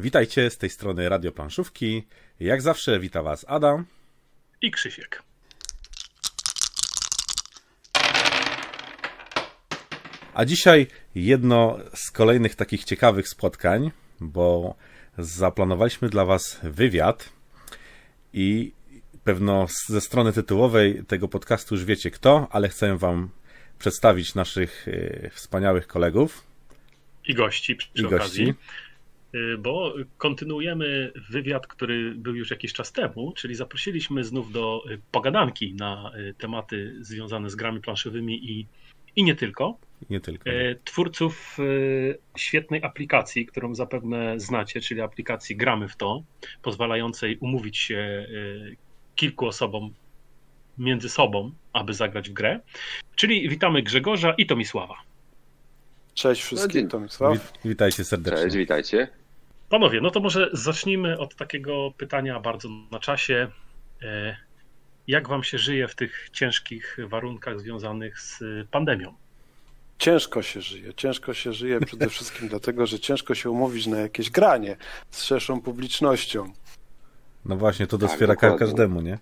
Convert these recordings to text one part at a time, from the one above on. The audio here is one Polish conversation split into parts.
Witajcie z tej strony Radio Planszówki. Jak zawsze wita Was Adam i Krzysiek. A dzisiaj jedno z kolejnych takich ciekawych spotkań, bo zaplanowaliśmy dla Was wywiad i pewno ze strony tytułowej tego podcastu już wiecie kto, ale chcę Wam przedstawić naszych e, wspaniałych kolegów. I gości przy I okazji. Gości. Y, bo kontynuujemy wywiad, który był już jakiś czas temu, czyli zaprosiliśmy znów do y, pogadanki na y, tematy związane z grami planszowymi i, i nie tylko. Nie tylko. Twórców świetnej aplikacji, którą zapewne znacie, czyli aplikacji Gramy w to, pozwalającej umówić się kilku osobom między sobą, aby zagrać w grę. Czyli witamy Grzegorza i Tomisława. Cześć wszystkim, Tomisław. Witajcie serdecznie. Cześć, witajcie. Panowie, no to może zacznijmy od takiego pytania bardzo na czasie. E, jak wam się żyje w tych ciężkich warunkach związanych z pandemią? Ciężko się żyje. Ciężko się żyje przede wszystkim dlatego, że ciężko się umówić na jakieś granie z szerszą publicznością. No właśnie, to doswiera tak, każdemu, nie?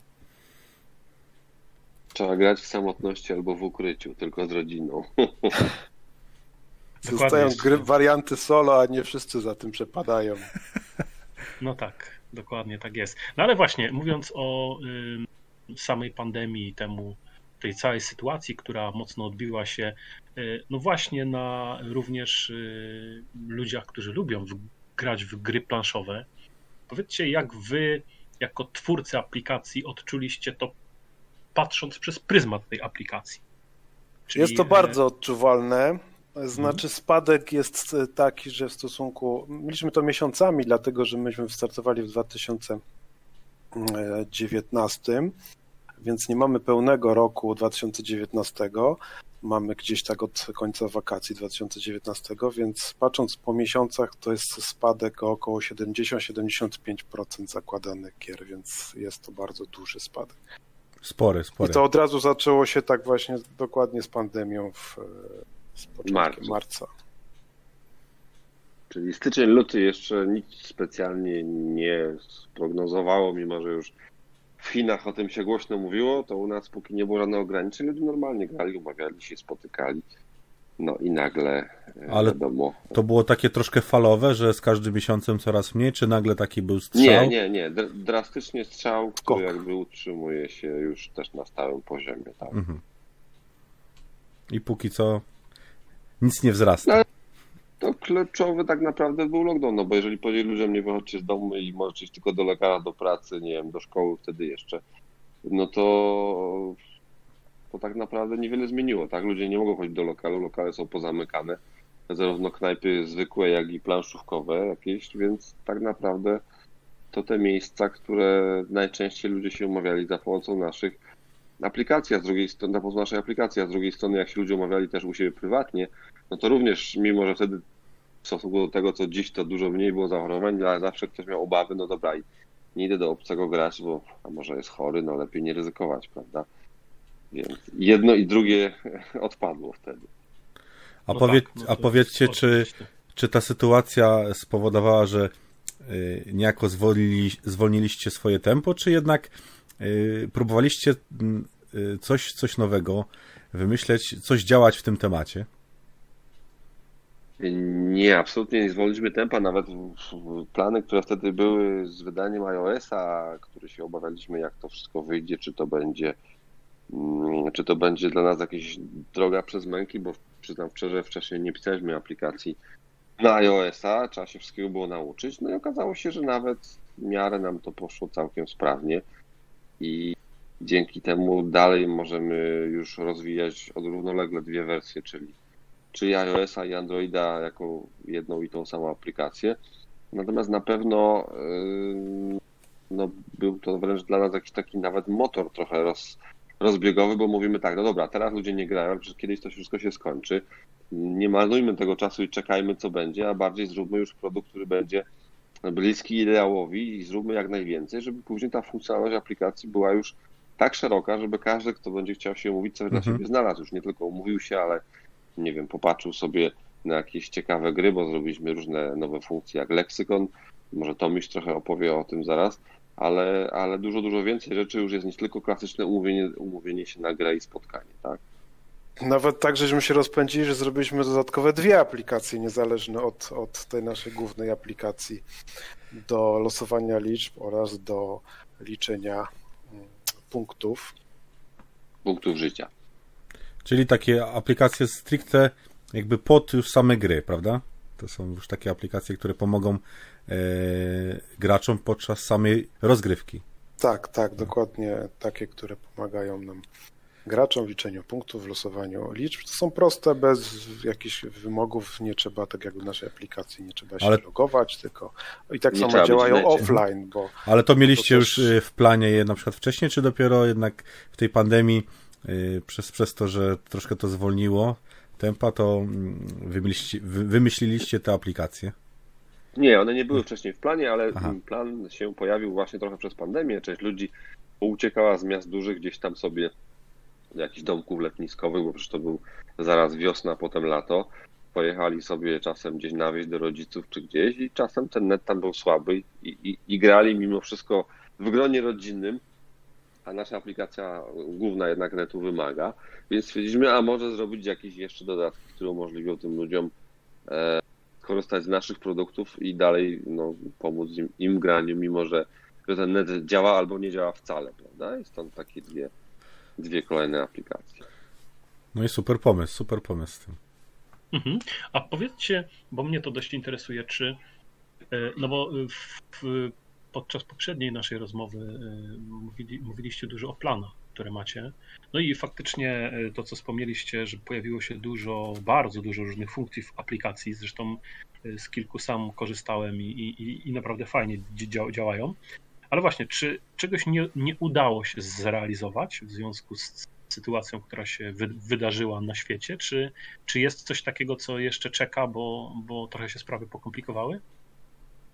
Trzeba grać w samotności albo w ukryciu, tylko z rodziną. Zostają gry, warianty solo, a nie wszyscy za tym przepadają. No tak, dokładnie tak jest. No ale właśnie, mówiąc o y, samej pandemii, temu tej całej sytuacji, która mocno odbiła się, y, no właśnie na również y, ludziach, którzy lubią w, grać w gry planszowe. Powiedzcie, jak wy, jako twórcy aplikacji, odczuliście to, patrząc przez pryzmat tej aplikacji? Czyli, jest to bardzo odczuwalne. Znaczy spadek jest taki, że w stosunku, mieliśmy to miesiącami, dlatego że myśmy wystartowali w 2019, więc nie mamy pełnego roku 2019, mamy gdzieś tak od końca wakacji 2019, więc patrząc po miesiącach to jest spadek o około 70-75% zakładanych gier, więc jest to bardzo duży spadek. Spory, spory. I to od razu zaczęło się tak właśnie dokładnie z pandemią w z początkiem marca. Czyli styczeń, luty jeszcze nic specjalnie nie prognozowało, mimo że już w Chinach o tym się głośno mówiło, to u nas póki nie było żadnych ograniczeń, ludzie normalnie grali, umawiali się, spotykali. No i nagle e, Ale wiadomo. to było takie troszkę falowe, że z każdym miesiącem coraz mniej, czy nagle taki był strzał? Nie, nie, nie. Drastycznie strzał, który jakby utrzymuje się już też na stałym poziomie. Tak. Mhm. I póki co nic nie wzrasta. No, to kluczowy tak naprawdę był lockdown, no bo jeżeli powiedzieli ludziom nie wychodźcie z domu i możecie iść tylko do lekarza, do pracy, nie wiem, do szkoły wtedy jeszcze, no to to tak naprawdę niewiele zmieniło, tak? Ludzie nie mogą chodzić do lokalu, lokale są pozamykane, zarówno knajpy zwykłe, jak i planszówkowe jakieś, więc tak naprawdę to te miejsca, które najczęściej ludzie się umawiali za pomocą naszych aplikacja z drugiej strony, na pomocą naszej aplikacji, a z drugiej strony jak się ludzie umawiali też u siebie prywatnie, no to również, mimo że wtedy w stosunku do tego, co dziś, to dużo mniej było zachorowań, ale zawsze ktoś miał obawy, no dobra, i nie idę do obcego grać, bo a może jest chory, no lepiej nie ryzykować, prawda? Więc jedno i drugie odpadło wtedy. A, no powie, tak, no a powiedzcie, czy, czy ta sytuacja spowodowała, że y, niejako zwolnili, zwolniliście swoje tempo, czy jednak próbowaliście y, coś, coś nowego wymyśleć, coś działać w tym temacie? Nie, absolutnie nie zwolniliśmy tempa, nawet plany, które wtedy były z wydaniem iOS-a, które się obawialiśmy, jak to wszystko wyjdzie, czy to będzie mm, czy to będzie dla nas jakaś droga przez męki, bo przyznam szczerze, wcześniej nie pisaliśmy aplikacji na iOS-a, trzeba się wszystkiego było nauczyć, no i okazało się, że nawet w miarę nam to poszło całkiem sprawnie i dzięki temu dalej możemy już rozwijać równolegle dwie wersje, czyli czy iOS-a i Androida jako jedną i tą samą aplikację. Natomiast na pewno yy, no, był to wręcz dla nas jakiś taki nawet motor trochę roz, rozbiegowy, bo mówimy tak, no dobra, teraz ludzie nie grają, przecież kiedyś to wszystko się skończy. Nie marnujmy tego czasu i czekajmy, co będzie, a bardziej zróbmy już produkt, który będzie bliski ideałowi i zróbmy jak najwięcej, żeby później ta funkcjonalność aplikacji była już tak szeroka, żeby każdy, kto będzie chciał się umówić, coś mhm. dla siebie znalazł. Już nie tylko umówił się, ale nie wiem, popatrzył sobie na jakieś ciekawe gry, bo zrobiliśmy różne nowe funkcje jak leksykon może Tomiś trochę opowie o tym zaraz, ale, ale dużo, dużo więcej rzeczy już jest niż tylko klasyczne umówienie, umówienie się na grę i spotkanie, tak? Nawet tak, żeśmy się rozpędzili, że zrobiliśmy dodatkowe dwie aplikacje niezależne od, od tej naszej głównej aplikacji do losowania liczb oraz do liczenia mm, punktów. Punktów życia. Czyli takie aplikacje stricte jakby pod już same gry, prawda? To są już takie aplikacje, które pomogą e, graczom podczas samej rozgrywki. Tak, tak, dokładnie takie, które pomagają nam graczom w liczeniu punktów, w losowaniu liczb. To są proste, bez jakichś wymogów, nie trzeba, tak jak w naszej aplikacji, nie trzeba się Ale... logować, tylko i tak nie samo działają offline. Bo Ale to mieliście to też... już y, w planie je na przykład wcześniej, czy dopiero jednak w tej pandemii y, przez, przez to, że troszkę to zwolniło tempa, to mm, wymyśliliście, wymyśliliście te aplikacje? Nie, one nie były wcześniej w planie, ale Aha. plan się pojawił właśnie trochę przez pandemię. Część ludzi uciekała z miast dużych gdzieś tam sobie jakichś domków letniskowych, bo przecież to był zaraz wiosna, potem lato. Pojechali sobie czasem gdzieś na wieś do rodziców czy gdzieś i czasem ten net tam był słaby i, i, i grali mimo wszystko w gronie rodzinnym, a nasza aplikacja główna jednak netu wymaga, więc stwierdziliśmy, a może zrobić jakieś jeszcze dodatki, które umożliwią tym ludziom e, korzystać z naszych produktów i dalej no, pomóc im, im graniu, mimo że, że ten net działa albo nie działa wcale, prawda? I stąd takie dwie, dwie kolejne aplikacje. No i super pomysł, super pomysł z tym. Mhm. A powiedzcie, bo mnie to dość interesuje, czy e, no bo w, podczas poprzedniej naszej rozmowy e, mówili, mówiliście dużo o planach, które macie. No i faktycznie e, to, co wspomnieliście, że pojawiło się dużo, bardzo dużo różnych funkcji w aplikacji. Zresztą z kilku sam korzystałem i, i, i naprawdę fajnie działają. Ale właśnie, czy czegoś nie, nie udało się zrealizować w związku z sytuacją, która się wy, wydarzyła na świecie? Czy, czy jest coś takiego, co jeszcze czeka, bo, bo trochę się sprawy pokomplikowały?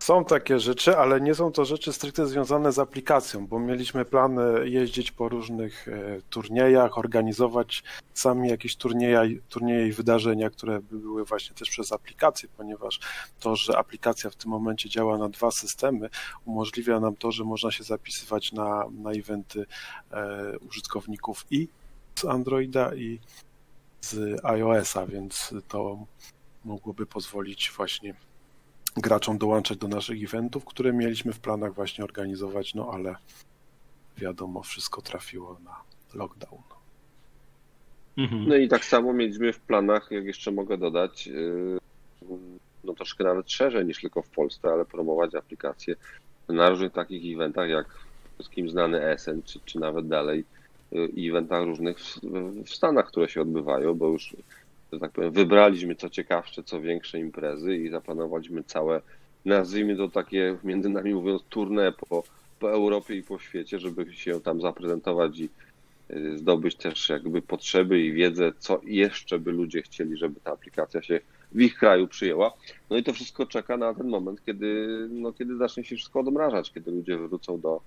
Są takie rzeczy, ale nie są to rzeczy stricte związane z aplikacją, bo mieliśmy plany jeździć po różnych e, turniejach, organizować sami jakieś turnieje, turnieje i wydarzenia, które by były właśnie też przez aplikację, ponieważ to, że aplikacja w tym momencie działa na dwa systemy, umożliwia nam to, że można się zapisywać na, na eventy e, użytkowników i z Androida i z iOS-a, więc to mogłoby pozwolić właśnie graczom dołączać do naszych eventów, które mieliśmy w planach właśnie organizować, no ale wiadomo, wszystko trafiło na lockdown. Mhm. No i tak samo mieliśmy w planach, jak jeszcze mogę dodać, yy, no troszkę nawet szerzej niż tylko w Polsce, ale promować aplikacje na różnych takich eventach, jak wszystkim znany ESN, czy, czy nawet dalej yy, eventach różnych w, w Stanach, które się odbywają, bo już że tak powiem, wybraliśmy co ciekawsze, co większe imprezy i zaplanowaliśmy całe, nazwijmy to takie, między nami mówiąc, tournée po, po Europie i po świecie, żeby się tam zaprezentować i y, zdobyć też jakby potrzeby i wiedzę, co jeszcze by ludzie chcieli, żeby ta aplikacja się w ich kraju przyjęła. No i to wszystko czeka na ten moment, kiedy, no, kiedy zacznie się wszystko odmrażać, kiedy ludzie wrócą do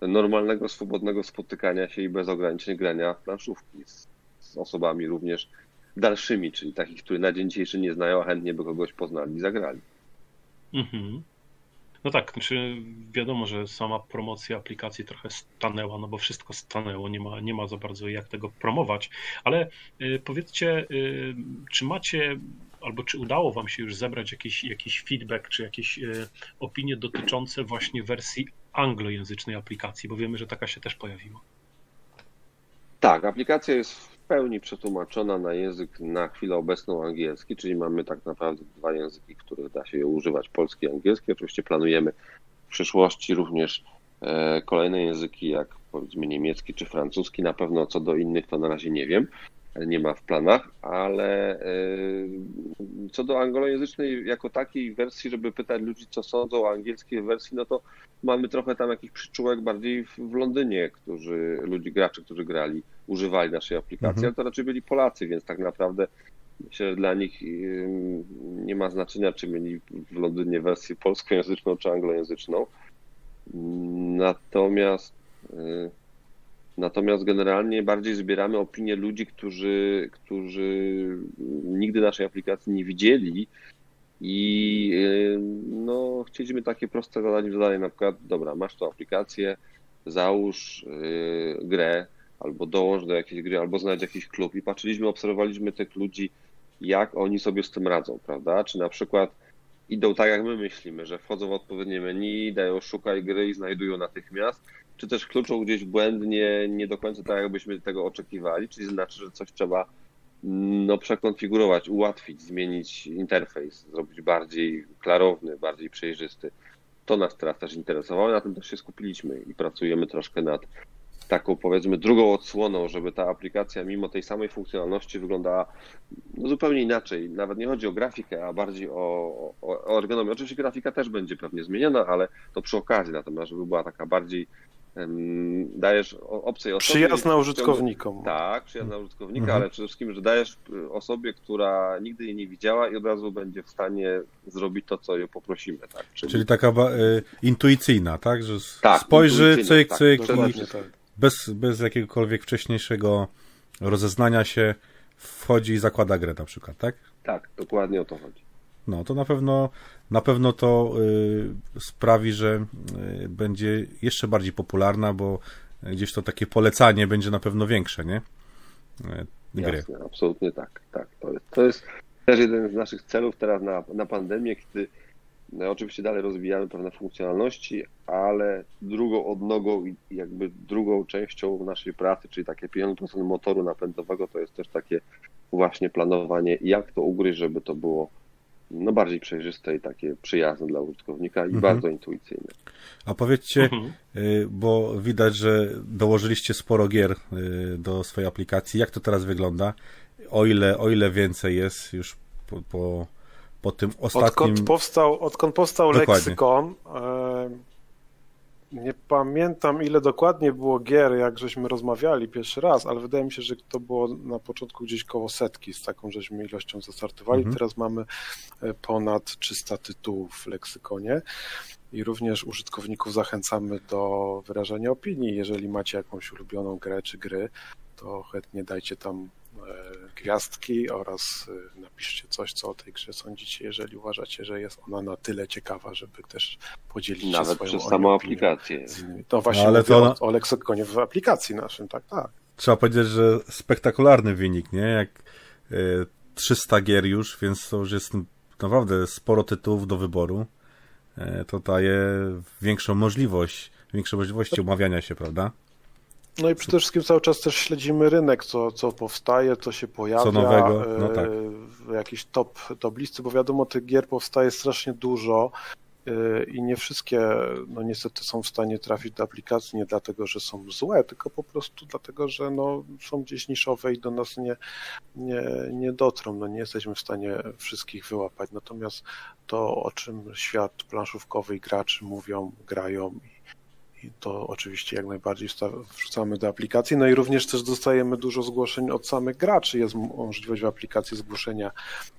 normalnego, swobodnego spotykania się i bez ograniczeń grania planszówki z, z osobami również dalszymi, czyli takich, które na dzień dzisiejszy nie znają, a chętnie by kogoś poznali i zagrali. Mhm. No tak, znaczy wiadomo, że sama promocja aplikacji trochę stanęła, no bo wszystko stanęło, nie ma, nie ma za bardzo jak tego promować, ale y, powiedzcie, y, czy macie albo czy udało Wam się już zebrać jakiś, jakiś feedback, czy jakieś y, opinie dotyczące właśnie wersji anglojęzycznej aplikacji, bo wiemy, że taka się też pojawiła. Tak, aplikacja jest pełni przetłumaczona na język na chwilę obecną angielski, czyli mamy tak naprawdę dwa języki, których da się używać, polski i angielski. Oczywiście planujemy w przyszłości również e, kolejne języki, jak powiedzmy niemiecki czy francuski. Na pewno co do innych to na razie nie wiem, nie ma w planach, ale e, co do anglojęzycznej jako takiej wersji, żeby pytać ludzi, co sądzą o angielskiej wersji, no to mamy trochę tam jakiś przyczółek bardziej w Londynie, którzy, ludzi, graczy, którzy grali używali naszej aplikacji, mhm. ale to raczej byli Polacy, więc tak naprawdę myślę, że dla nich nie ma znaczenia, czy mieli w Londynie wersję polskojęzyczną czy anglojęzyczną. Natomiast y, natomiast generalnie bardziej zbieramy opinie ludzi, którzy, którzy nigdy naszej aplikacji nie widzieli I no, chcieliśmy takie proste zadanie, zadanie na przykład, dobra, masz tu aplikację, załóż grę, albo dołącz do jakiejś gry, albo znajdź jakiś klub i patrzyliśmy, obserwowaliśmy tych ludzi, jak oni sobie z tym radzą, prawda? Czy na przykład idą tak, jak my myślimy, że wchodzą w odpowiednie menu, dają szukaj gry i znajdują natychmiast, czy też kluczą gdzieś błędnie, nie do końca tak, jakbyśmy tego oczekiwali, czyli znaczy, że coś trzeba no, przekonfigurować, ułatwić, zmienić interfejs, zrobić bardziej klarowny, bardziej przejrzysty. To nas teraz też interesowało, na tym też się skupiliśmy i pracujemy troszkę nad taką powiedzmy drugą odsłoną, żeby ta aplikacja mimo tej samej funkcjonalności wyglądała no, zupełnie inaczej. Nawet nie chodzi o grafikę, a bardziej o, o, o ergonomię. Oczywiście grafika też będzie pewnie zmieniona, ale to przy okazji, natomiast żeby była taka bardziej dajesz opcję osobie. Przyjazna użytkownikom. Tak, przyjazna użytkownika, mhm. ale przede wszystkim, że dajesz y, osobie, która nigdy jej nie widziała i od razu będzie w stanie zrobić to, co ją poprosimy. Tak? Czyli... Czyli taka y, intuicyjna, tak? Że tak, spojrzy, cyk, tak, cyk i tak. bez, bez jakiegokolwiek wcześniejszego rozeznania się wchodzi i zakłada grę na przykład, tak? Tak, dokładnie o to chodzi. No to na pewno, na pewno to y, sprawi, że y, będzie jeszcze bardziej popularna, bo gdzieś to takie polecanie będzie na pewno większe, nie? Y, gry. Jasne, absolutnie tak. tak. To, jest, to jest też jeden z naszych celów teraz na, na pandemię, kiedy no, oczywiście dalej rozwijamy pewne funkcjonalności, ale drugą odnogą i jakby drugą częścią naszej pracy, czyli takie 50% motoru napędowego, to jest też takie właśnie planowanie, jak to ugryźć, żeby to było no bardziej przejrzyste i takie przyjazne dla użytkownika i mhm. bardzo intuicyjne. A powiedzcie, mhm. Y, bo widać, że dołożyliście sporo gier y, do swojej aplikacji. Jak to teraz wygląda? O ile, o ile więcej jest już po, po, po tym ostatnim... Odkąd powstał, odkąd powstał leksykon, nie pamiętam ile dokładnie było gier, jak żeśmy rozmawiali pierwszy raz, ale wydaje mi się, że to było na początku gdzieś koło setki z taką żeśmy ilością zastartowali. Mhm. Teraz mamy e, ponad 300 tytułów w leksykonie i również użytkowników zachęcamy do wyrażania opinii. Jeżeli macie jakąś ulubioną grę czy gry, to chętnie dajcie tam gwiazdki oraz e, napiszcie coś, co o tej grze sądzicie, jeżeli uważacie, że jest ona na tyle ciekawa, żeby też podzielić Nawet się swoją przez samą aplikację. To właśnie no, ale to... o, o leksykonie w aplikacji naszym, tak, tak. Trzeba powiedzieć, że spektakularny wynik, nie? Jak 300 e, gier już, więc to już jest naprawdę sporo tytułów do wyboru. To daje większą możliwość, większe możliwości umawiania się, prawda? No i przede wszystkim cały czas też śledzimy rynek, co, co powstaje, co się pojawia. Co nowego, no tak. Jakieś top, top listy, bo wiadomo, tych gier powstaje strasznie dużo e, i nie wszystkie, no niestety są w stanie trafić do aplikacji nie dlatego, że są złe, tylko po prostu dlatego, że no, są gdzieś niszowe i do nas nie, nie, nie dotrą. No nie jesteśmy w stanie wszystkich wyłapać. Natomiast to, o czym świat planszówkowy i graczy mówią, grają i to oczywiście jak najbardziej wrzucamy do aplikacji. No i również też dostajemy dużo zgłoszeń od samych graczy. Jest możliwość w aplikacji zgłoszenia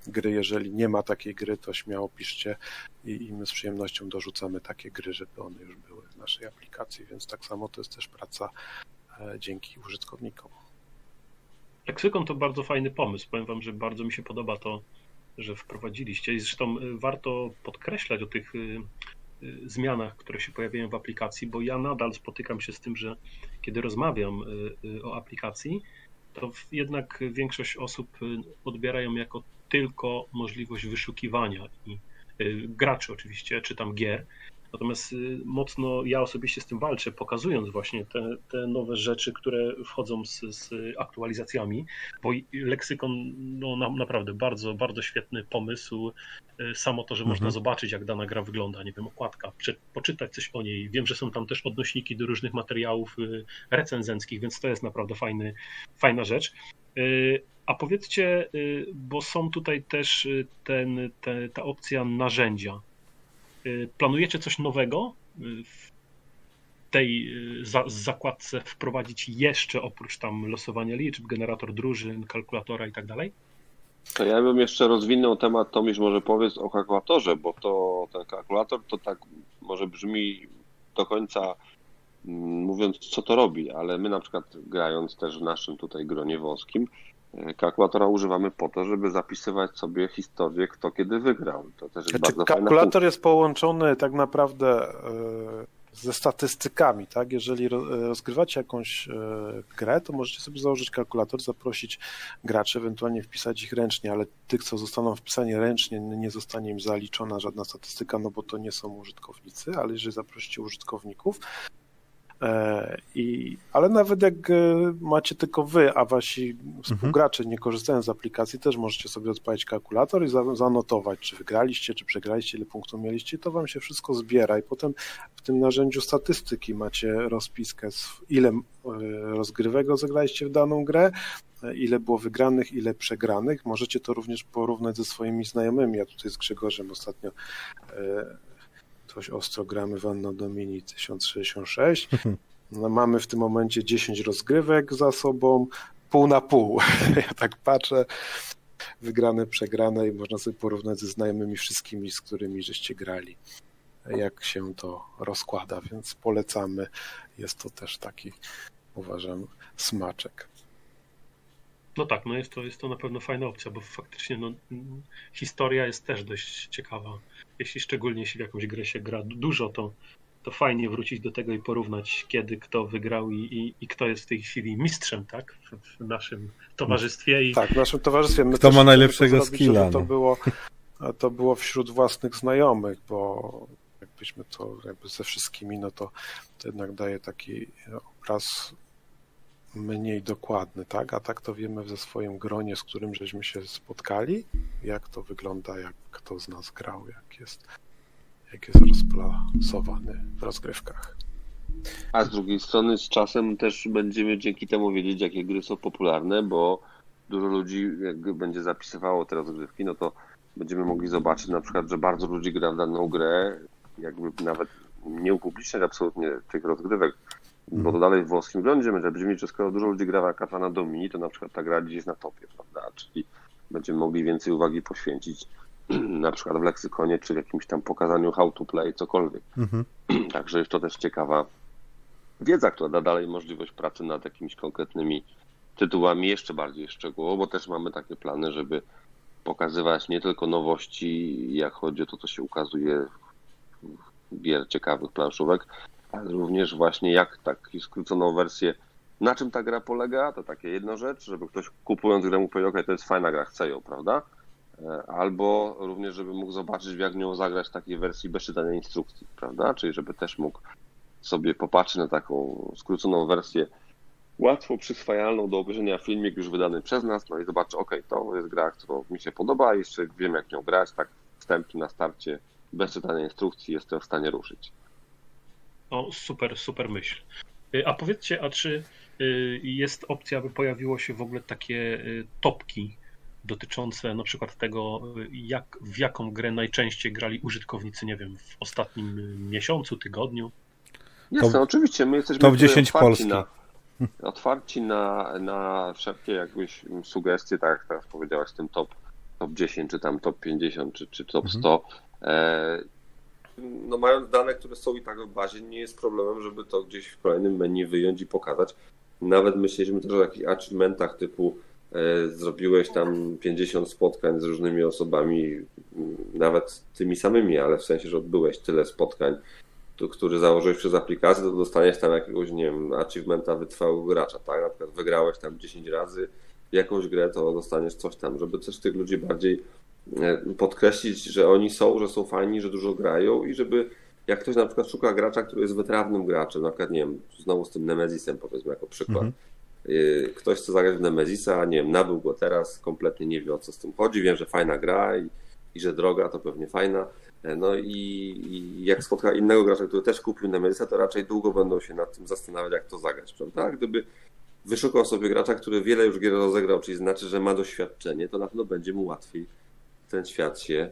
gry. Jeżeli nie ma takiej gry, to śmiało piszcie i, i my z przyjemnością dorzucamy takie gry, żeby one już były w naszej aplikacji. Więc tak samo to jest też praca e, dzięki użytkownikom. Leksykon to bardzo fajny pomysł. Powiem Wam, że bardzo mi się podoba to, że wprowadziliście. I zresztą e, warto podkreślać o tych e, zmianach, które się pojawiają w aplikacji, bo ja nadal spotykam się z tym, że kiedy rozmawiam y, y, o aplikacji, to jednak większość osób odbierają jako tylko możliwość wyszukiwania i graczy oczywiście, czy tam gier, Natomiast y, mocno ja osobiście z tym walczę, pokazując właśnie te, te nowe rzeczy, które wchodzą z, z aktualizacjami, bo leksykon no, na, naprawdę bardzo, bardzo świetny pomysł. Y, samo to, że mhm. można zobaczyć, jak dana gra wygląda, nie wiem, okładka, poczytać coś o niej. Wiem, że są tam też odnośniki do różnych materiałów y, recenzenckich, więc to jest naprawdę fajny, fajna rzecz. A powiedzcie, bo są tutaj też ten, te, ta opcja narzędzia. Y, planujecie coś nowego y, w tej y, za, zakładce wprowadzić jeszcze oprócz tam losowania liczb, generator drużyn, kalkulatora i tak dalej? To ja bym jeszcze rozwinął temat, Tomisz może powiedz o kalkulatorze, bo to ten kalkulator to tak może brzmi do końca mm, mówiąc co to robi, ale my na przykład grając też w naszym tutaj gronie wąskim, Kalkulatora używamy po to, żeby zapisywać sobie historię, kto kiedy wygrał. To też jest Znaczy, bardzo kalkulator jest połączony tak naprawdę e, ze statystykami, tak? Jeżeli ro- rozgrywacie jakąś e, grę, to możecie sobie założyć kalkulator, zaprosić graczy, ewentualnie wpisać ich ręcznie, ale tych, co zostaną wpisani ręcznie, nie zostanie im zaliczona żadna statystyka, no bo to nie są użytkownicy, ale jeżeli zaprosicie użytkowników, I, ale nawet jak e, macie tylko wy, a wasi współgracze nie korzystają z aplikacji, też możecie sobie odpalić kalkulator i za- zanotować, czy wygraliście, czy przegraliście, ile punktów mieliście, to wam się wszystko zbiera i potem w tym narzędziu statystyki macie rozpiskę, ile e, rozgrywek rozegraliście w daną grę, e, ile było wygranych, ile przegranych. Możecie to również porównać ze swoimi znajomymi. Ja tutaj z Grzegorzem ostatnio e, coś ostro gramy w Anno Domini 1066. No, mamy w tym momencie 10 rozgrywek za sobą, pół na pół. Ja tak patrzę, wygrane, przegrane i można sobie porównać ze znajomymi wszystkimi, z którymi żeście grali, jak się to rozkłada, więc polecamy. Jest to też taki, uważam, smaczek. No tak, no jest to, jest to na pewno fajna opcja, bo faktycznie no, historia jest też dość ciekawa. Jeśli szczególnie jeśli w jakąś grę się gra du- dużo, to, to fajnie wrócić do tego i porównać, kiedy kto wygrał i, i, i kto jest w tej chwili mistrzem, tak? W, w naszym towarzystwie i Tak, w naszym towarzystwie. My Kto ma najlepszego zrobić, skilla, żeby To no. było, a to było wśród własnych znajomych, bo jakbyśmy to jakby ze wszystkimi, no to, to jednak daje taki obraz mniej dokładny, tak? A tak to wiemy ze swoim gronie, z którym żeśmy się spotkali, jak to wygląda, jak kto z nas grał, jak jest, jak jest rozplasowany w rozgrywkach. A z drugiej strony z czasem też będziemy dzięki temu wiedzieć, jakie gry są popularne, bo dużo ludzi jak będzie zapisywało te rozgrywki, no to będziemy mogli zobaczyć na przykład, że bardzo ludzi gra w daną grę, jakby nawet nie upubliczniać absolutnie tych rozgrywek, bo to dalej w włoskim gruncie będzie brzmieć, że skoro dużo ludzi gra Katana Domini, to na przykład ta gra gdzieś jest na topie, prawda? Czyli będziemy mogli więcej uwagi poświęcić na przykład w leksykonie, czy w jakimś tam pokazaniu how to play, cokolwiek. Mhm. Także jest to też ciekawa wiedza, która da dalej możliwość pracy nad jakimiś konkretnymi tytułami jeszcze bardziej szczegółowo, bo też mamy takie plany, żeby pokazywać nie tylko nowości, jak chodzi o to, co się ukazuje w gier ciekawych planszówek, również właśnie jak tak skróconą wersję, na czym ta gra polega, to takie jedna rzecz, żeby ktoś kupując grę mógł powiedzieć, ok, to jest fajna gra, chcę ją, prawda? E, Albo również, żeby mógł zobaczyć, jak nią zagrać w takiej wersji bez czytania instrukcji, prawda? Czyli żeby też mógł sobie popatrzeć na taką skróconą wersję, łatwo przyswajalną do obejrzenia filmik już wydany przez nas, no i zobaczy, ok, to jest gra, którą mi się podoba, jeszcze wiem jak nią grać, tak wstępnie na starcie, bez czytania instrukcji jestem w stanie ruszyć. O, super, super myśl. Y, A powiedzcie, a czy y, jest opcja, aby pojawiło się w ogóle takie y, topki dotyczące na przykład tego, jak, w jaką grę najczęściej grali użytkownicy, nie wiem, w ostatnim miesiącu, tygodniu? Jasne, Top- oczywiście, my jesteśmy top tutaj 10 otwarci Polski. Na, otwarci na, na wszelkie jakieś sugestie, tak jak teraz powiedziałaś, tym top, top 10, czy tam top 50, czy, czy top 100. E, no mając dane, które są i tak w bazie, nie jest problemem, żeby to gdzieś w kolejnym menu wyjąć i pokazać. Nawet myśleliśmy też o takich achievementach typu e, zrobiłeś tam 50 spotkań z różnymi osobami, nawet tymi samymi, ale w sensie, że odbyłeś tyle spotkań, tu- który założyłeś przez aplikację, to dostaniesz tam jakiegoś, nie wiem, achievementa wytrwałego gracza, tak? Na przykład wygrałeś tam 10 razy jakąś grę, to dostaniesz coś tam, żeby też tych ludzi bardziej podkreślić, że oni są, że są fajni, że dużo grają i żeby jak ktoś na przykład szuka gracza, który jest wytrawnym graczem, na przykład, nie wiem, znowu z tym Nemezisem powiedzmy jako przykład. Mhm. Y, Ktoś chce zagrać w Nemezisa, nie wiem, nabył go teraz, kompletnie nie wie o co z tym chodzi, wiem, że fajna gra i, i że droga, to pewnie fajna. E, No i, i jak spotka innego gracza, który też kupił Nemezisa, to raczej długo będą się nad tym zastanawiać, jak to zagrać, prawda? Gdyby wyszukał sobie gracza, który wiele już gier rozegrał, czyli znaczy, że ma doświadczenie, to na pewno będzie mu łatwiej ten świat się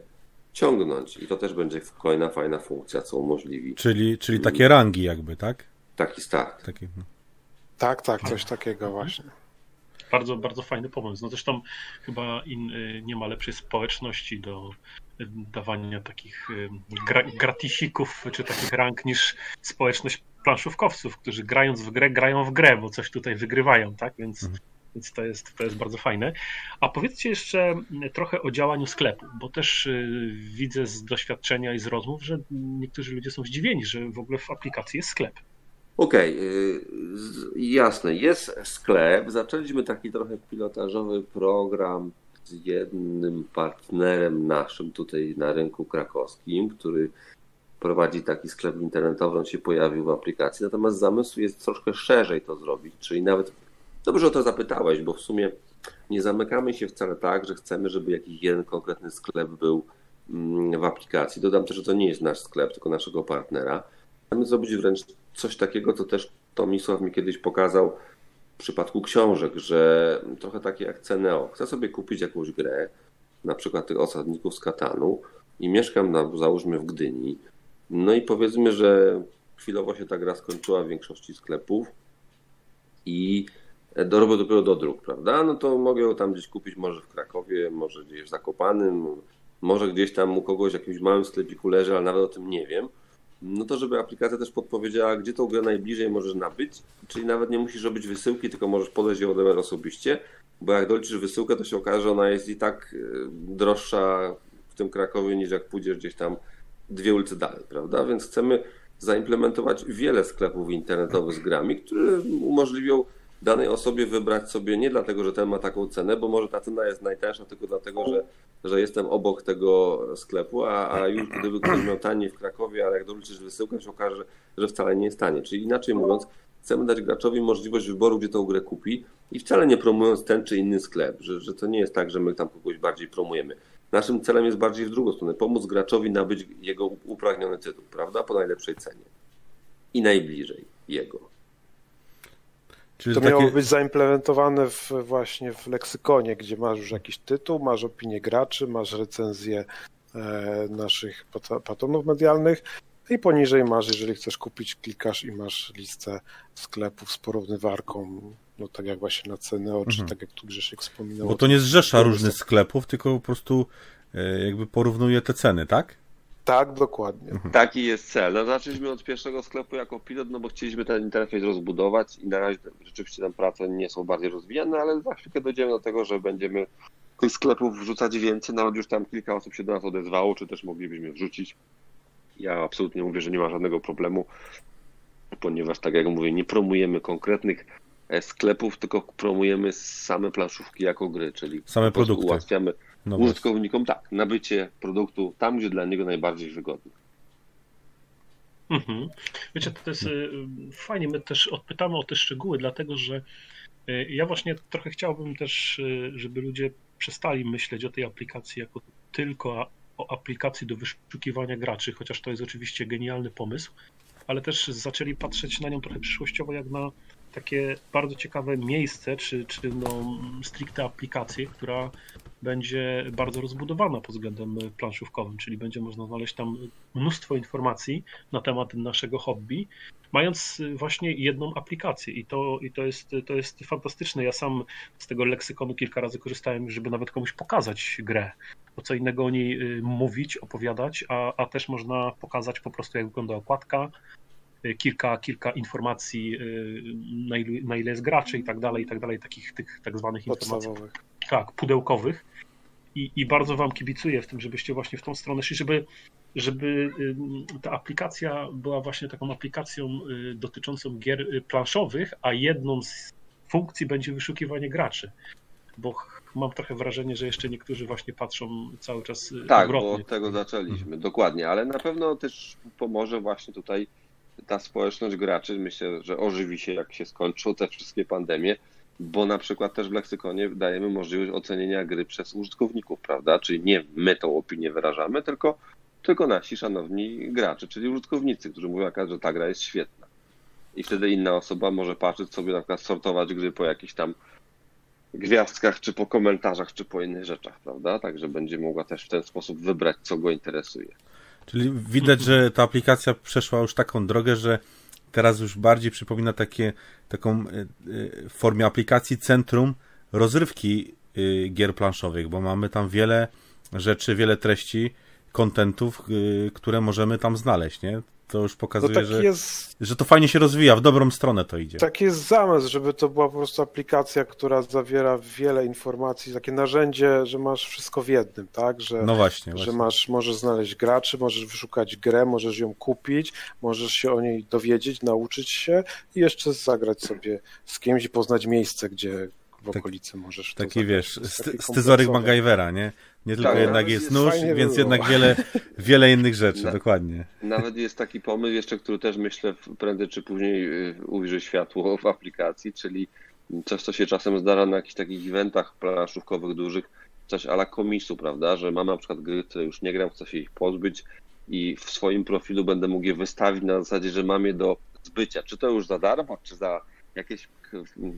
ciągnąć. I to też będzie kolejna fajna funkcja, co umożliwi Czyli, czyli takie rangi jakby, tak? taki start. Takie, no. Tak, tak, coś takiego właśnie. Bardzo, bardzo fajny pomysł. No zresztą chyba in, y, nie ma lepszej społeczności do y, dawania takich y, gra, gratisików czy takich rank niż społeczność planszówkowców, którzy grając w grę, grają w grę, bo coś tutaj wygrywają, tak? Więc Więc to jest, to jest bardzo fajne. A powiedzcie jeszcze trochę o działaniu sklepu, bo też y, widzę z doświadczenia i z rozmów, że niektórzy ludzie są zdziwieni, że w ogóle w aplikacji jest sklep. Okej, okay, jasne. Jest sklep. Zaczęliśmy taki trochę pilotażowy program z jednym partnerem naszym tutaj na rynku krakowskim, który prowadzi taki sklep internetowy, on się pojawił w aplikacji. Natomiast zamysł jest troszkę szerzej to zrobić, czyli nawet dobrze o to zapytałeś, bo w sumie nie zamykamy się wcale tak, że chcemy, żeby jakiś jeden konkretny sklep był mm, w aplikacji. Dodam też, że to nie jest nasz sklep, tylko naszego partnera. Chcemy zrobić wręcz coś takiego, co też Tomisław mi kiedyś pokazał w przypadku książek, że trochę takie jak Ceneo. Chcę sobie kupić jakąś grę, na przykład tych osadników z Katanu i mieszkam na, załóżmy w Gdyni. No i powiedzmy, że chwilowo się ta gra skończyła w większości sklepów i dorobię dopiero do dróg, prawda? No to mogę ją tam gdzieś kupić, może w Krakowie, może gdzieś w Zakopanym, może gdzieś tam u kogoś w jakimś małym sklepiku leży, ale nawet o tym nie wiem no to żeby aplikacja też podpowiedziała, gdzie tą grę najbliżej możesz nabyć, czyli nawet nie musisz robić wysyłki, tylko możesz podejść i odebrać osobiście, bo jak doliczysz wysyłkę, to się okaże, że ona jest i tak y, droższa w tym Krakowie, niż jak pójdziesz gdzieś tam dwie ulice dalej, prawda? Więc chcemy zaimplementować wiele sklepów internetowych z grami, które umożliwią danej osobie wybrać sobie nie dlatego, że ten ma taką cenę, bo może ta cena jest najtańsza, tylko dlatego, że, że jestem obok tego sklepu, a, a już gdyby ktoś miał taniej w Krakowie, ale jak dorzucisz wysyłkę, się okaże, że wcale nie jest tanie. Czyli inaczej mówiąc, chcemy dać graczowi możliwość wyboru, gdzie tą grę kupi i wcale nie promując ten czy inny sklep, że, że to nie jest tak, że my tam kogoś bardziej promujemy. Naszym celem jest bardziej w drugą stronę, pomóc graczowi nabyć jego upragniony tytuł, prawda, po najlepszej cenie i najbliżej jego. Czyli to takie... miało być zaimplementowane w, właśnie w leksykonie, gdzie masz już jakiś tytuł, masz opinię graczy, masz recenzję e, naszych patronów medialnych i poniżej masz, jeżeli chcesz kupić, klikasz i masz listę sklepów z porównywarką, no tak jak właśnie na ceny oczy, mhm. tak jak tu Grzesiek wspominał. Bo to nie zrzesza różnych sklepów, tylko po prostu e, jakby porównuje te ceny, tak? Tak, dokładnie. Mhm. Taki jest cel. No, zaczęliśmy od pierwszego sklepu jako pilot, no bo chcieliśmy ten interfejs rozbudować i na razie rzeczywiście tam prace nie są bardziej rozwijane, ale za chwilkę dojdziemy do tego, że będziemy tych sklepów wrzucać więcej. Nawet już tam kilka osób się do nas odezwało, czy też moglibyśmy wrzucić. Ja absolutnie mówię, że nie ma żadnego problemu, ponieważ tak jak mówię, nie promujemy konkretnych e, sklepów, tylko promujemy same planszówki jako gry, czyli same produkty. ułatwiamy no użytkownikom tak, nabycie produktu tam, gdzie dla niego najbardziej wygodne. Mhm. Wiecie, to jest y, fajnie, my też odpytamy o te szczegóły, dlatego że y, ja właśnie trochę chciałbym też, y, żeby ludzie przestali myśleć o tej aplikacji jako tylko o aplikacji do wyszukiwania graczy, chociaż to jest oczywiście genialny pomysł, ale też zaczęli patrzeć na nią trochę przyszłościowo jak na takie bardzo ciekawe miejsce, czy, czy no stricte aplikację, która będzie bardzo rozbudowana pod względem planszówkowym, czyli będzie można znaleźć tam mnóstwo informacji na temat naszego hobby, mając właśnie jedną aplikację i to, i to, jest, to jest fantastyczne. Ja sam z tego leksykonu kilka razy korzystałem, żeby nawet komuś pokazać grę, bo co innego o niej y, mówić, opowiadać, a, a też można pokazać po prostu jak wygląda okładka, kilka, kilka informacji, y, na ile, na ile jest graczy i tak dalej, i tak dalej, takich tych tak zwanych informacji. Tak, pudełkowych i, i bardzo Wam kibicuję w tym, żebyście właśnie w tą stronę szli, żeby, żeby ta aplikacja była właśnie taką aplikacją y, dotyczącą gier y, planszowych, a jedną z funkcji będzie wyszukiwanie graczy. Bo mam trochę wrażenie, że jeszcze niektórzy właśnie patrzą cały czas y, Tak, bo od tego zaczęliśmy, dokładnie, ale na pewno też pomoże właśnie tutaj ta społeczność graczy. Myślę, że ożywi się, jak się skończą te wszystkie pandemie bo na przykład też w leksykonie dajemy możliwość ocenienia gry przez użytkowników, prawda? Czyli nie my tą opinię wyrażamy, tylko, tylko nasi szanowni gracze, czyli użytkownicy, którzy mówią, że ta gra jest świetna. I wtedy inna osoba może patrzeć sobie, na przykład sortować gry po jakichś tam gwiazdkach, czy po komentarzach, czy po innych rzeczach, prawda? Także będzie mogła też w ten sposób wybrać, co go interesuje. Czyli widać, że ta aplikacja przeszła już taką drogę, że teraz już bardziej przypomina takie, taką e, e, w formie aplikacji centrum rozrywki e, gier planszowych, bo mamy tam wiele rzeczy, wiele treści, kontentów, które możemy tam znaleźć, nie? To już pokazuje, no że, jest, że to fajnie się rozwija, w dobrą stronę to idzie. Taki jest zamysł, żeby to była po prostu aplikacja, która zawiera wiele informacji, takie narzędzie, że masz wszystko w jednym, tak? Że, no właśnie. Że właśnie. masz, możesz znaleźć graczy, możesz wyszukać grę, możesz ją kupić, możesz się o niej dowiedzieć, nauczyć się i jeszcze zagrać sobie z kimś i poznać miejsce, gdzie w tak- okolicy tak, możesz. Taki wiesz, styzoryk MacGyvera, nie? Nie tylko tak, jednak jest, jest nóż, więc jednak wiele, wiele innych rzeczy, Na, dokładnie. Nawet jest taki pomysł jeszcze, który też myślę prędzej czy później y, ujrzy światło w aplikacji, czyli coś, co się czasem zdarza na jakichś takich eventach planszówkowych dużych, coś ala komisu, prawda, że mam na przykład gry, które już nie gram, chcę się ich pozbyć i w swoim profilu będę mógł je wystawić na zasadzie, że mam je do zbycia, czy to już za darmo, czy za jakieś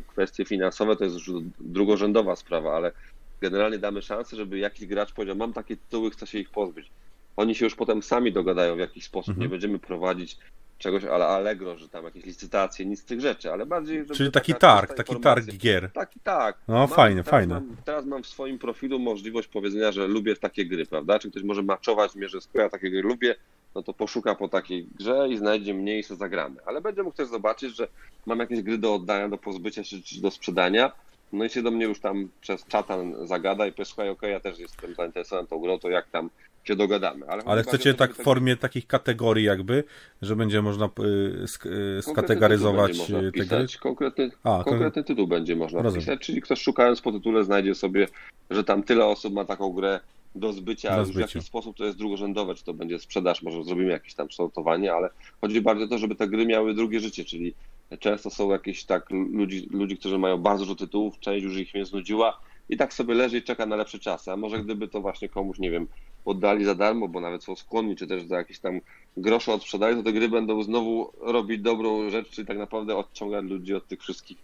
kwestie finansowe, to jest już drugorzędowa sprawa, ale generalnie damy szansę, żeby jakiś gracz powiedział, mam takie tytuły, chcę się ich pozbyć. Oni się już potem sami dogadają w jakiś sposób, mhm. nie będziemy prowadzić czegoś ale Allegro, że tam jakieś licytacje, nic z tych rzeczy, ale bardziej... Czyli taki targ, taki targ gier. Taki tak. No mam, fajnie, teraz fajne. Mam, teraz mam w swoim profilu możliwość powiedzenia, że lubię takie gry, prawda? Czy ktoś może maczować mnie, że skoro ja takie gry lubię, no to poszuka po takiej grze i znajdzie mnie i se zagramy. Ale będzie mógł też zobaczyć, że mam jakieś gry do oddania, do pozbycia się czy do sprzedania, no i się do mnie już tam przez czatan zagada i powie, słuchaj, okej, okay, ja też jestem zainteresowany tą grą, to jak tam się dogadamy. Ale, Ale chcecie tak w formie takich kategorii jakby, że będzie można y, y, skategoryzować y, te gry? Konkretny, A, konkretny tytuł będzie można Rozumiem. wpisać, czyli ktoś szukając po tytule znajdzie sobie, że tam tyle osób ma taką grę do zbycia, do w jaki sposób to jest drugorzędowe, czy to będzie sprzedaż, może zrobimy jakieś tam sortowanie, ale chodzi bardziej o to, żeby te gry miały drugie życie, czyli często są jakieś tak ludzi, ludzi, którzy mają bardzo dużo tytułów, część już ich mnie znudziła i tak sobie leży i czeka na lepsze czasy, a może gdyby to właśnie komuś, nie wiem, oddali za darmo, bo nawet są skłonni, czy też za jakieś tam grosze odsprzedają, to te gry będą znowu robić dobrą rzecz, czyli tak naprawdę odciągać ludzi od tych wszystkich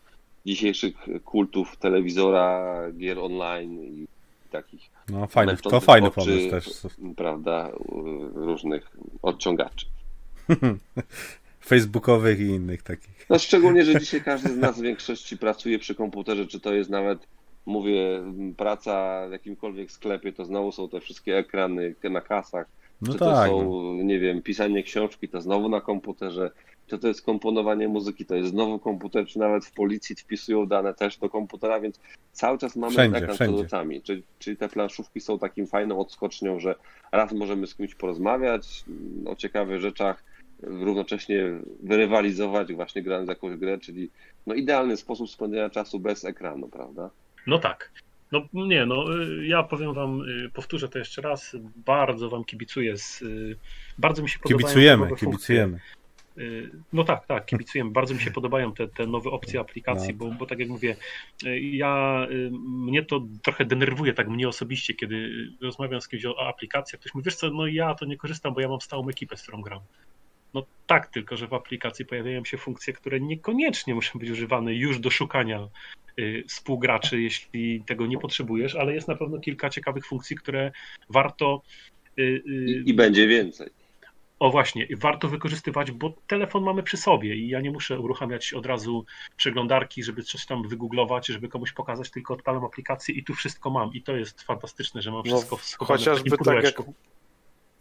dzisiejszych kultów telewizora, gier online i takich. No fajny, to fajny oczy, pomysł też. Prawda, różnych odciągaczy. Facebookowych i innych takich. No szczególnie, że dzisiaj każdy z nas w większości pracuje przy komputerze, czy to jest nawet, mówię, praca w jakimkolwiek sklepie, to znowu są te wszystkie ekrany na kasach, no czy tak, to są, no. nie wiem, pisanie książki, to znowu na komputerze, czy to jest komponowanie muzyki, to jest znowu komputer, czy nawet w policji wpisują dane też do komputera, więc cały czas mamy wszędzie, ekran przed oczami. Czyli, czyli te planszówki są takim fajną odskocznią, że raz możemy z kimś porozmawiać o ciekawych rzeczach, równocześnie wyrywalizować właśnie grając jakąś grę, czyli no idealny sposób spędzenia czasu bez ekranu, prawda? No tak. No nie, no ja powiem wam, y, powtórzę to jeszcze raz, bardzo wam kibicuję, z, y, bardzo mi się podobają Kibicujemy, kibicujemy. Y, no tak, tak, kibicujemy. Bardzo mi się podobają te, te nowe opcje aplikacji, no. bo, bo tak jak mówię, ja, mnie to trochę denerwuje, tak mnie osobiście, kiedy rozmawiam z kimś o aplikacji, ktoś mówi, wiesz co, no ja to nie korzystam, bo ja mam stałą ekipę, z którą gram. No tak, tylko że w aplikacji pojawiają się funkcje, które niekoniecznie muszą być używane już do szukania y, współgraczy, jeśli tego nie potrzebujesz, ale jest na pewno kilka ciekawych funkcji, które warto. Y, y, I, i będzie więcej. O właśnie, warto wykorzystywać, bo telefon mamy przy sobie i ja nie muszę uruchamiać od razu przeglądarki, żeby coś tam wygooglować, żeby komuś pokazać, tylko odpalam aplikację i tu wszystko mam. I to jest fantastyczne, że mam no, wszystko no, w Chociażby tak jak,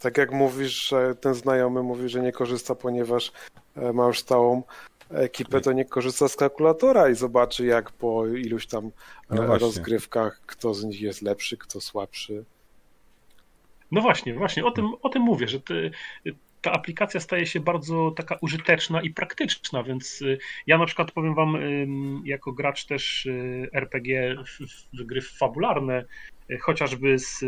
tak jak mówisz, że ten znajomy mówi, że nie korzysta, ponieważ e, ma już stałą ekipę, to nie korzysta z kalkulatora i zobaczy, jak po iluś tam no e, rozgrywkach, kto z nich jest lepszy, kto słabszy. No właśnie, właśnie, o tym, o tym mówię, że ty, ta aplikacja staje się bardzo taka użyteczna i praktyczna, więc y, ja na przykład powiem wam, jako gracz też RPG w gry fabularne, chociażby z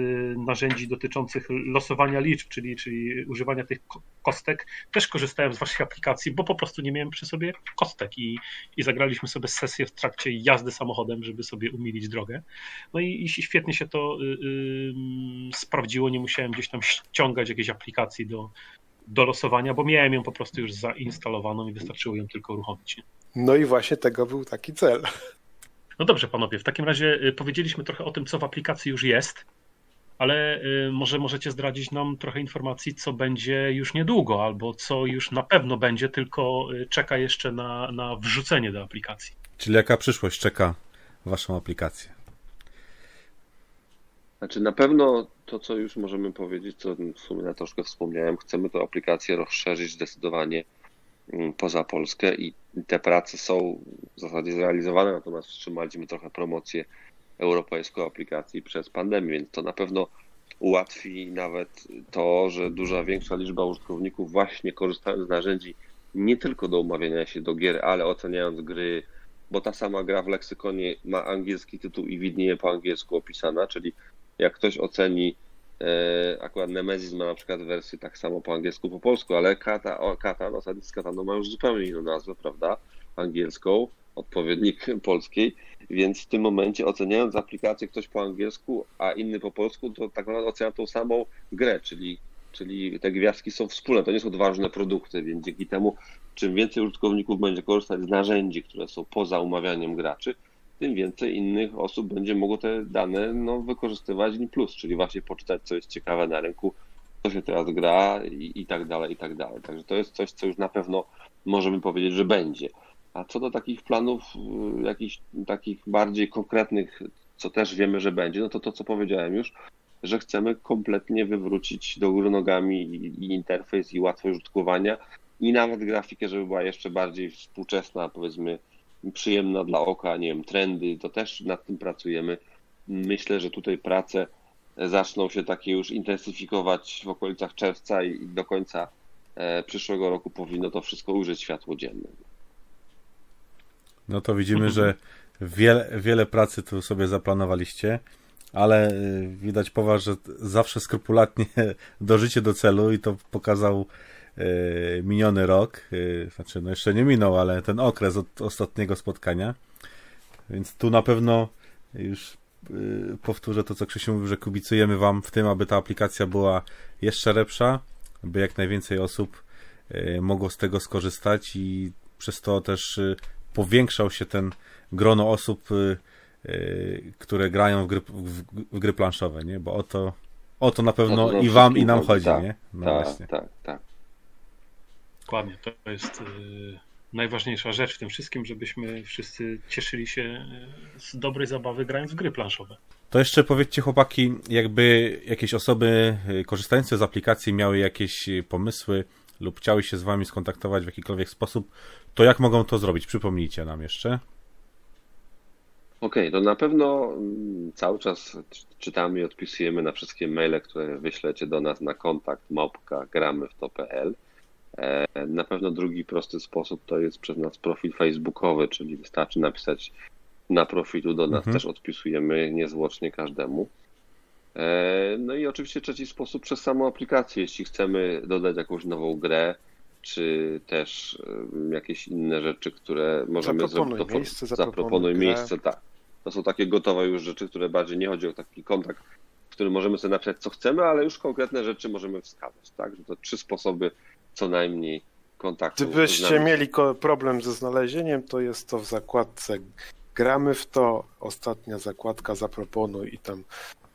narzędzi dotyczących losowania liczb, czyli, czyli używania tych kostek, też korzystałem z waszej aplikacji, bo po prostu nie miałem przy sobie kostek i, i zagraliśmy sobie sesję w trakcie jazdy samochodem, żeby sobie umilić drogę. No i, i świetnie się to y, y, sprawdziło, nie musiałem gdzieś tam ściągać jakiejś aplikacji do, do losowania, bo miałem ją po prostu już zainstalowaną i wystarczyło ją tylko uruchomić. No i właśnie tego był taki cel. No dobrze, panowie, w takim razie y, powiedzieliśmy trochę o tym, co w aplikacji już jest, ale y, może możecie zdradzić nam trochę informacji, co będzie już niedługo, albo co już na pewno będzie, tylko y, czeka jeszcze na, na wrzucenie do aplikacji. Czyli jaka przyszłość czeka waszą aplikację? Znaczy na pewno to, co już możemy powiedzieć, co w sumie ja troszkę wspomniałem, chcemy tę aplikację rozszerzyć zdecydowanie poza Polskę i te prace są w zasadzie zrealizowane, natomiast wstrzymaliśmy trochę promocję europejską aplikacji przez pandemię, więc to na pewno ułatwi nawet to, że duża, większa liczba użytkowników właśnie korzystając z narzędzi nie tylko do umawiania się do gier, ale oceniając gry, bo ta sama gra w leksykonie ma angielski tytuł i widnieje po angielsku opisana, czyli jak ktoś oceni, akurat Nemesis ma na przykład wersję tak samo po angielsku, po polsku, ale Kata, Katan, Osadnik z Katanu ma już zupełnie inną nazwę, prawda, angielską, odpowiednik polskiej, więc w tym momencie oceniając aplikację ktoś po angielsku, a inny po polsku, to tak naprawdę ocenia tą samą grę, czyli, czyli te gwiazdki są wspólne, to nie są dwa różne produkty, więc dzięki temu czym więcej użytkowników będzie korzystać z narzędzi, które są poza umawianiem graczy, tym więcej innych osób będzie mogło te dane no, wykorzystywać in plus, czyli właśnie poczytać, co jest ciekawe na rynku, co się teraz gra i, i tak dalej, i tak dalej. Także to jest coś, co już na pewno możemy powiedzieć, że będzie. A co do takich planów, y, jakichś takich bardziej konkretnych, co też wiemy, że będzie, no to to, co powiedziałem już, że chcemy kompletnie wywrócić do góry nogami i interfejs, i łatwość użytkowania, i nawet grafikę, żeby była jeszcze bardziej współczesna, powiedzmy, przyjemna dla oka, nie wiem, trendy, to też nad tym pracujemy. Myślę, że tutaj prace zaczną się takie już intensyfikować w okolicach czerwca i do końca e, przyszłego roku powinno to wszystko ujrzeć światło dzienne. No to widzimy, że wiele, wiele pracy tu sobie zaplanowaliście, ale y, widać po was, że zawsze skrupulatnie dążycie do celu i to pokazał miniony rok. Y, znaczy, no jeszcze nie minął, ale ten okres od ostatniego spotkania. Więc tu na pewno już powtórzę to, co Krzysiu mówił, że kubicujemy wam w tym, aby ta aplikacja była jeszcze lepsza, by jak najwięcej osób mogło z tego skorzystać i przez to też powiększał się ten grono osób, które grają w gry, w, w gry planszowe, nie? Bo o to, o to na pewno no i wam, i nam chodzi, tak, nie? No tak, właśnie. tak, tak. Dokładnie, to jest yy, najważniejsza rzecz w tym wszystkim, żebyśmy wszyscy cieszyli się z dobrej zabawy grając w gry planszowe. To jeszcze powiedzcie chłopaki, jakby jakieś osoby y, korzystające z aplikacji miały jakieś pomysły lub chciały się z wami skontaktować w jakikolwiek sposób, to jak mogą to zrobić? Przypomnijcie nam jeszcze. Okej, okay, to na pewno mm, cały czas czytamy i odpisujemy na wszystkie maile, które wyślecie do nas na kontakt małpka gramy w to.pl. E, na pewno drugi prosty sposób to jest przez nas profil facebookowy, czyli wystarczy napisać na profilu do nas, mhm. też odpisujemy niezwłocznie każdemu. E, no i oczywiście trzeci sposób przez samą aplikację, jeśli chcemy dodać jakąś nową grę, czy też jakieś inne rzeczy, które możemy zaproponuj zrobić. Miejsce, zaproponuj miejsce, tak. To są takie gotowe już rzeczy, które bardziej nie chodzi o taki kontakt, w którym możemy sobie napisać co chcemy, ale już konkretne rzeczy możemy wskazać, tak? Że to trzy sposoby co najmniej kontaktu. Gdybyście mieli problem ze znalezieniem, to jest to w zakładce gramy w to, ostatnia zakładka zaproponuj i tam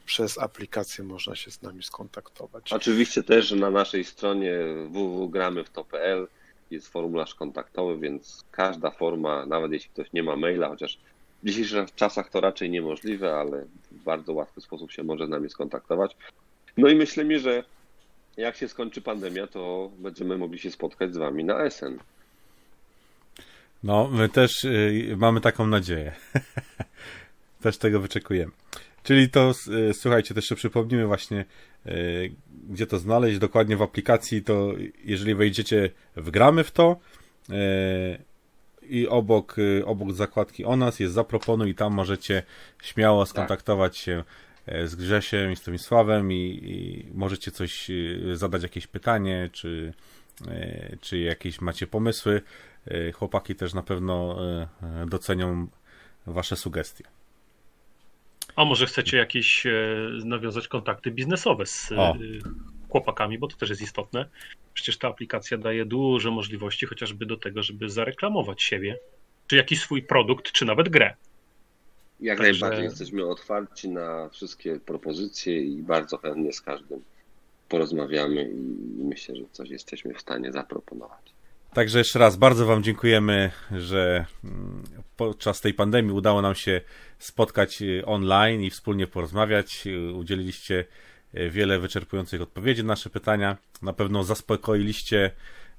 przez aplikację można się z nami skontaktować. Oczywiście też na naszej stronie www.gramywto.pl jest formularz kontaktowy, więc każda forma, nawet jeśli ktoś nie ma maila, chociaż w dzisiejszych czasach to raczej niemożliwe, ale w bardzo łatwy sposób się może z nami skontaktować. No i myślę mi, że jak się skończy pandemia, to będziemy mogli się spotkać z Wami na SN. No, my też y, mamy taką nadzieję. też tego wyczekujemy. Czyli to, e, słuchajcie, też jeszcze przypomnimy właśnie, e, gdzie to znaleźć. Dokładnie w aplikacji to, jeżeli wejdziecie w gramy w to e, i obok, obok zakładki o nas jest zaproponuj i tam możecie śmiało tak. skontaktować się z Grzesiem i z Tomisławem i, i możecie coś zadać jakieś pytanie, czy, czy jakieś macie pomysły. Chłopaki też na pewno docenią wasze sugestie. A może chcecie jakieś e, nawiązać kontakty biznesowe z o. E, chłopakami, bo to też jest istotne. Przecież ta aplikacja daje duże możliwości chociażby do tego, żeby zareklamować siebie, czy jakiś swój produkt, czy nawet grę. Jak Także... najbardziej jesteśmy otwarci na wszystkie propozycje i bardzo chętnie z każdym porozmawiamy i myślę, że coś jesteśmy w stanie zaproponować. Także jeszcze raz bardzo Wam dziękujemy, że mm, podczas tej pandemii udało nam się spotkać online i wspólnie porozmawiać. Udzieliliście wiele wyczerpujących odpowiedzi na nasze pytania. Na pewno zaspokoiliście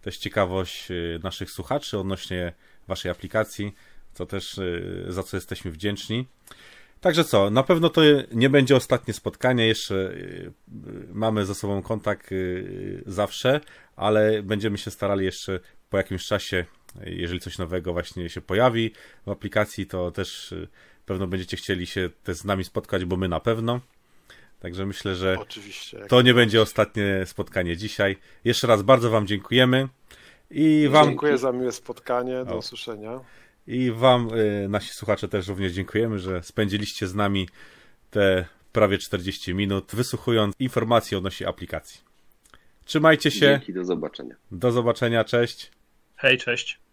też ciekawość naszych słuchaczy odnośnie waszej aplikacji, co też za co jesteśmy wdzięczni. Także co, na pewno to nie będzie ostatnie spotkanie, jeszcze y, mamy ze sobą kontakt y, zawsze, ale będziemy się starali jeszcze po jakimś czasie, jeżeli coś nowego właśnie się pojawi w aplikacji, to też y, pewno będziecie chcieli się też z nami spotkać, bo my na pewno. Także myślę, że to nie będzie ostatnie spotkanie dzisiaj. Jeszcze raz bardzo Wam dziękujemy. I wam... Dziękuję za miłe spotkanie. Do o. usłyszenia. I Wam, y, nasi słuchacze, też również dziękujemy, że spędziliście z nami te prawie 40 minut, wysłuchując informacji odnośnie aplikacji. Trzymajcie się. Dzięki, do zobaczenia. Do zobaczenia, cześć. Hej, cześć.